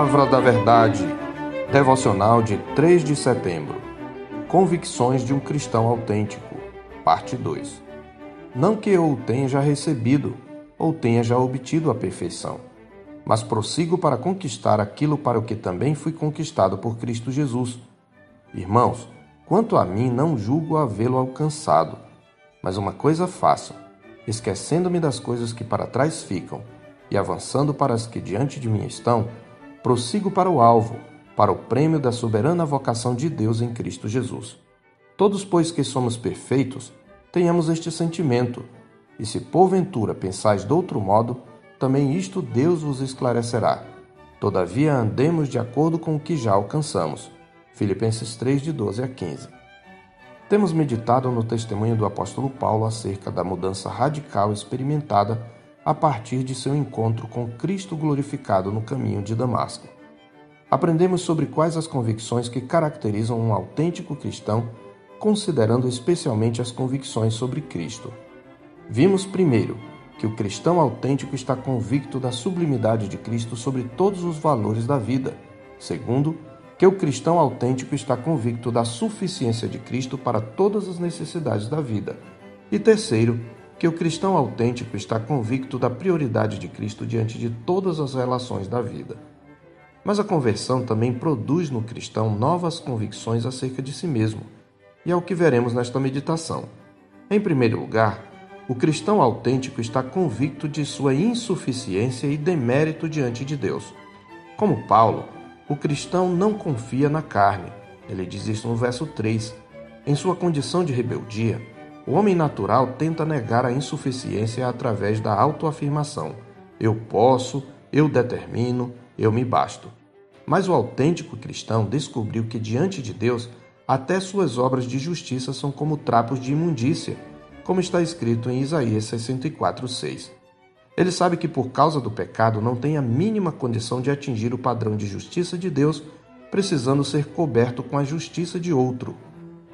Palavra da Verdade, devocional de 3 de setembro. Convicções de um cristão autêntico, parte 2. Não que eu o tenha já recebido ou tenha já obtido a perfeição, mas prossigo para conquistar aquilo para o que também fui conquistado por Cristo Jesus. Irmãos, quanto a mim, não julgo havê-lo alcançado, mas uma coisa faço, esquecendo-me das coisas que para trás ficam e avançando para as que diante de mim estão, prossigo para o alvo, para o prêmio da soberana vocação de Deus em Cristo Jesus. Todos, pois que somos perfeitos, tenhamos este sentimento, e se porventura pensais de outro modo, também isto Deus vos esclarecerá. Todavia andemos de acordo com o que já alcançamos. Filipenses 3, de 12 a 15. Temos meditado no testemunho do apóstolo Paulo acerca da mudança radical experimentada a partir de seu encontro com Cristo glorificado no caminho de Damasco. Aprendemos sobre quais as convicções que caracterizam um autêntico cristão, considerando especialmente as convicções sobre Cristo. Vimos primeiro que o cristão autêntico está convicto da sublimidade de Cristo sobre todos os valores da vida. Segundo, que o cristão autêntico está convicto da suficiência de Cristo para todas as necessidades da vida. E terceiro, que o cristão autêntico está convicto da prioridade de Cristo diante de todas as relações da vida. Mas a conversão também produz no cristão novas convicções acerca de si mesmo, e é o que veremos nesta meditação. Em primeiro lugar, o cristão autêntico está convicto de sua insuficiência e demérito diante de Deus. Como Paulo, o cristão não confia na carne. Ele diz isso no verso 3. Em sua condição de rebeldia, o homem natural tenta negar a insuficiência através da autoafirmação: eu posso, eu determino, eu me basto. Mas o autêntico cristão descobriu que diante de Deus, até suas obras de justiça são como trapos de imundícia, como está escrito em Isaías 64:6. Ele sabe que por causa do pecado não tem a mínima condição de atingir o padrão de justiça de Deus, precisando ser coberto com a justiça de outro.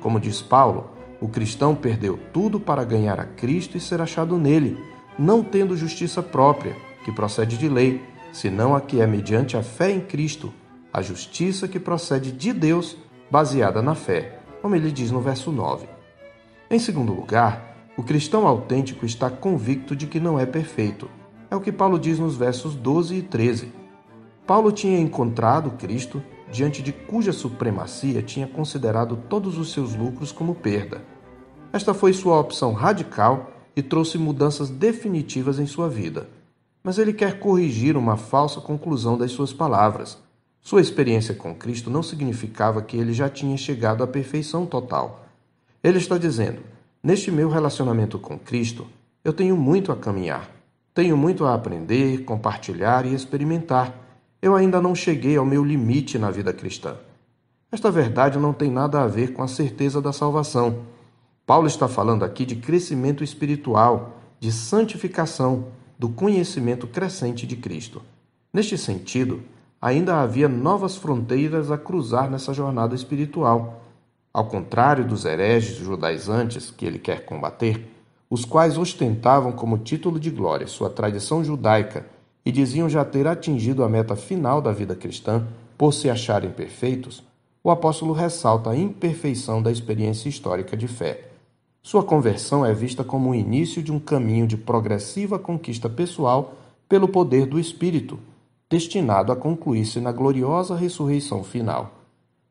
Como diz Paulo, o cristão perdeu tudo para ganhar a Cristo e ser achado nele, não tendo justiça própria, que procede de lei, senão a que é mediante a fé em Cristo, a justiça que procede de Deus, baseada na fé, como ele diz no verso 9. Em segundo lugar, o cristão autêntico está convicto de que não é perfeito. É o que Paulo diz nos versos 12 e 13. Paulo tinha encontrado Cristo diante de cuja supremacia tinha considerado todos os seus lucros como perda. Esta foi sua opção radical e trouxe mudanças definitivas em sua vida. Mas ele quer corrigir uma falsa conclusão das suas palavras. Sua experiência com Cristo não significava que ele já tinha chegado à perfeição total. Ele está dizendo: Neste meu relacionamento com Cristo, eu tenho muito a caminhar. Tenho muito a aprender, compartilhar e experimentar eu ainda não cheguei ao meu limite na vida cristã. Esta verdade não tem nada a ver com a certeza da salvação. Paulo está falando aqui de crescimento espiritual, de santificação, do conhecimento crescente de Cristo. Neste sentido, ainda havia novas fronteiras a cruzar nessa jornada espiritual. Ao contrário dos hereges judaizantes que ele quer combater, os quais ostentavam como título de glória sua tradição judaica e diziam já ter atingido a meta final da vida cristã por se acharem perfeitos, o apóstolo ressalta a imperfeição da experiência histórica de fé. Sua conversão é vista como o início de um caminho de progressiva conquista pessoal pelo poder do Espírito, destinado a concluir-se na gloriosa ressurreição final.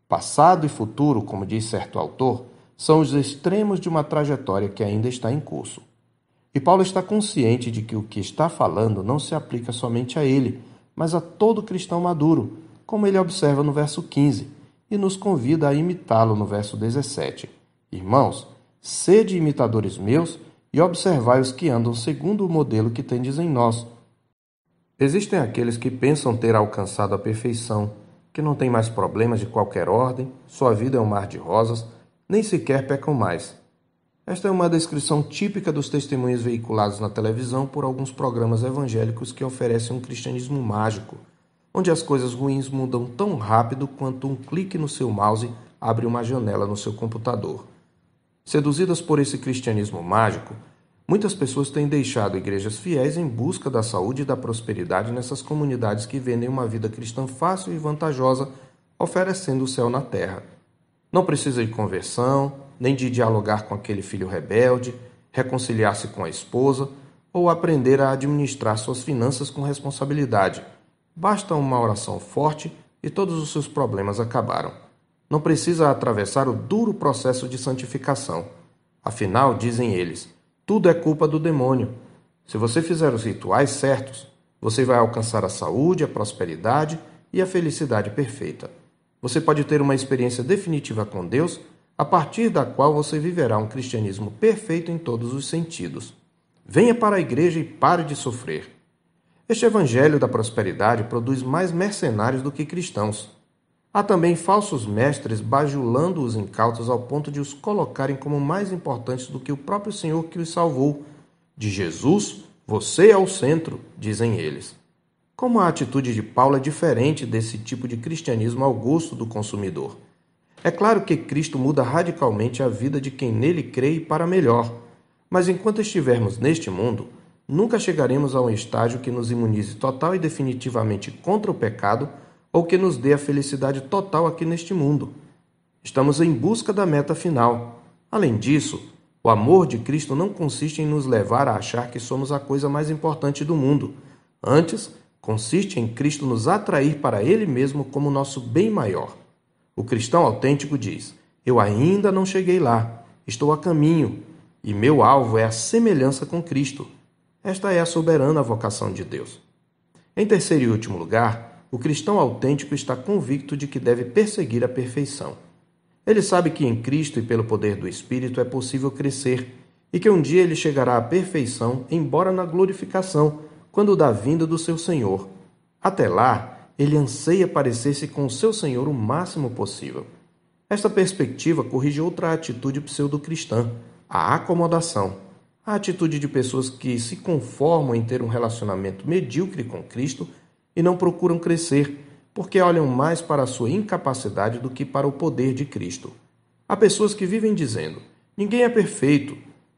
Passado e futuro, como diz certo autor, são os extremos de uma trajetória que ainda está em curso. E Paulo está consciente de que o que está falando não se aplica somente a ele, mas a todo cristão maduro, como ele observa no verso 15, e nos convida a imitá-lo no verso 17. Irmãos, sede imitadores meus e observai os que andam segundo o modelo que tendes em nós. Existem aqueles que pensam ter alcançado a perfeição, que não têm mais problemas de qualquer ordem, sua vida é um mar de rosas, nem sequer pecam mais. Esta é uma descrição típica dos testemunhos veiculados na televisão por alguns programas evangélicos que oferecem um cristianismo mágico, onde as coisas ruins mudam tão rápido quanto um clique no seu mouse abre uma janela no seu computador. Seduzidas por esse cristianismo mágico, Muitas pessoas têm deixado igrejas fiéis em busca da saúde e da prosperidade nessas comunidades que vendem uma vida cristã fácil e vantajosa, oferecendo o céu na terra. Não precisa de conversão, nem de dialogar com aquele filho rebelde, reconciliar-se com a esposa ou aprender a administrar suas finanças com responsabilidade. Basta uma oração forte e todos os seus problemas acabaram. Não precisa atravessar o duro processo de santificação. Afinal, dizem eles, tudo é culpa do demônio. Se você fizer os rituais certos, você vai alcançar a saúde, a prosperidade e a felicidade perfeita. Você pode ter uma experiência definitiva com Deus, a partir da qual você viverá um cristianismo perfeito em todos os sentidos. Venha para a igreja e pare de sofrer. Este evangelho da prosperidade produz mais mercenários do que cristãos. Há também falsos mestres bajulando os incautos ao ponto de os colocarem como mais importantes do que o próprio Senhor que os salvou. De Jesus, você é o centro, dizem eles. Como a atitude de Paulo é diferente desse tipo de cristianismo ao gosto do consumidor. É claro que Cristo muda radicalmente a vida de quem nele crê para melhor, mas enquanto estivermos neste mundo, nunca chegaremos a um estágio que nos imunize total e definitivamente contra o pecado ou que nos dê a felicidade total aqui neste mundo. Estamos em busca da meta final. Além disso, o amor de Cristo não consiste em nos levar a achar que somos a coisa mais importante do mundo. Antes, consiste em Cristo nos atrair para Ele mesmo como nosso bem maior. O cristão autêntico diz: Eu ainda não cheguei lá, estou a caminho, e meu alvo é a semelhança com Cristo. Esta é a soberana vocação de Deus. Em terceiro e último lugar, o cristão autêntico está convicto de que deve perseguir a perfeição. Ele sabe que em Cristo e pelo poder do Espírito é possível crescer e que um dia ele chegará à perfeição, embora na glorificação, quando da vinda do seu Senhor. Até lá, ele anseia parecer-se com o seu Senhor o máximo possível. Esta perspectiva corrige outra atitude pseudo-cristã, a acomodação. A atitude de pessoas que se conformam em ter um relacionamento medíocre com Cristo e não procuram crescer, porque olham mais para a sua incapacidade do que para o poder de Cristo. Há pessoas que vivem dizendo: ninguém é perfeito,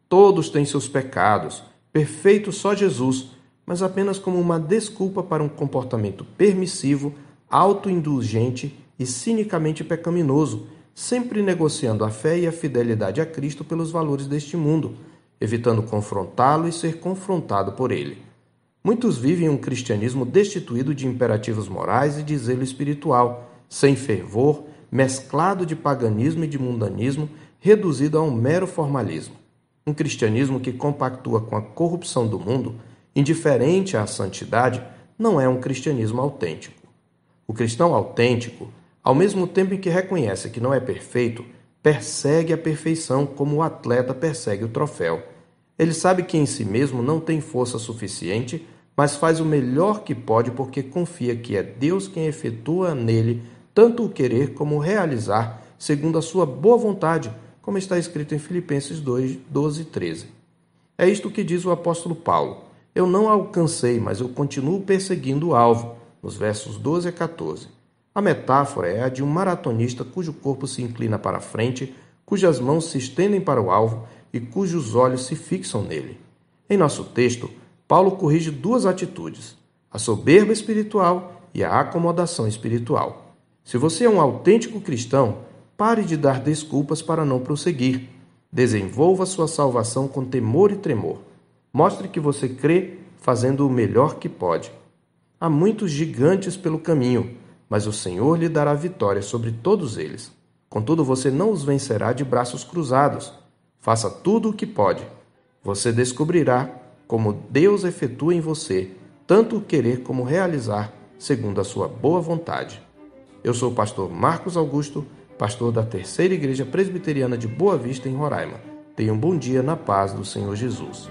todos têm seus pecados, perfeito só Jesus mas apenas como uma desculpa para um comportamento permissivo, autoindulgente e cinicamente pecaminoso, sempre negociando a fé e a fidelidade a Cristo pelos valores deste mundo, evitando confrontá-lo e ser confrontado por ele. Muitos vivem um cristianismo destituído de imperativos morais e de zelo espiritual, sem fervor, mesclado de paganismo e de mundanismo, reduzido a um mero formalismo. Um cristianismo que compactua com a corrupção do mundo indiferente à santidade, não é um cristianismo autêntico. O cristão autêntico, ao mesmo tempo em que reconhece que não é perfeito, persegue a perfeição como o atleta persegue o troféu. Ele sabe que em si mesmo não tem força suficiente, mas faz o melhor que pode porque confia que é Deus quem efetua nele tanto o querer como o realizar, segundo a sua boa vontade, como está escrito em Filipenses 2, 12 e 13. É isto que diz o apóstolo Paulo. Eu não alcancei, mas eu continuo perseguindo o alvo, nos versos 12 a 14. A metáfora é a de um maratonista cujo corpo se inclina para a frente, cujas mãos se estendem para o alvo e cujos olhos se fixam nele. Em nosso texto, Paulo corrige duas atitudes: a soberba espiritual e a acomodação espiritual. Se você é um autêntico cristão, pare de dar desculpas para não prosseguir. Desenvolva sua salvação com temor e tremor. Mostre que você crê fazendo o melhor que pode. Há muitos gigantes pelo caminho, mas o Senhor lhe dará vitória sobre todos eles. Contudo, você não os vencerá de braços cruzados. Faça tudo o que pode. Você descobrirá como Deus efetua em você tanto o querer como realizar, segundo a sua boa vontade. Eu sou o pastor Marcos Augusto, pastor da Terceira Igreja Presbiteriana de Boa Vista, em Roraima. Tenha um bom dia na paz do Senhor Jesus.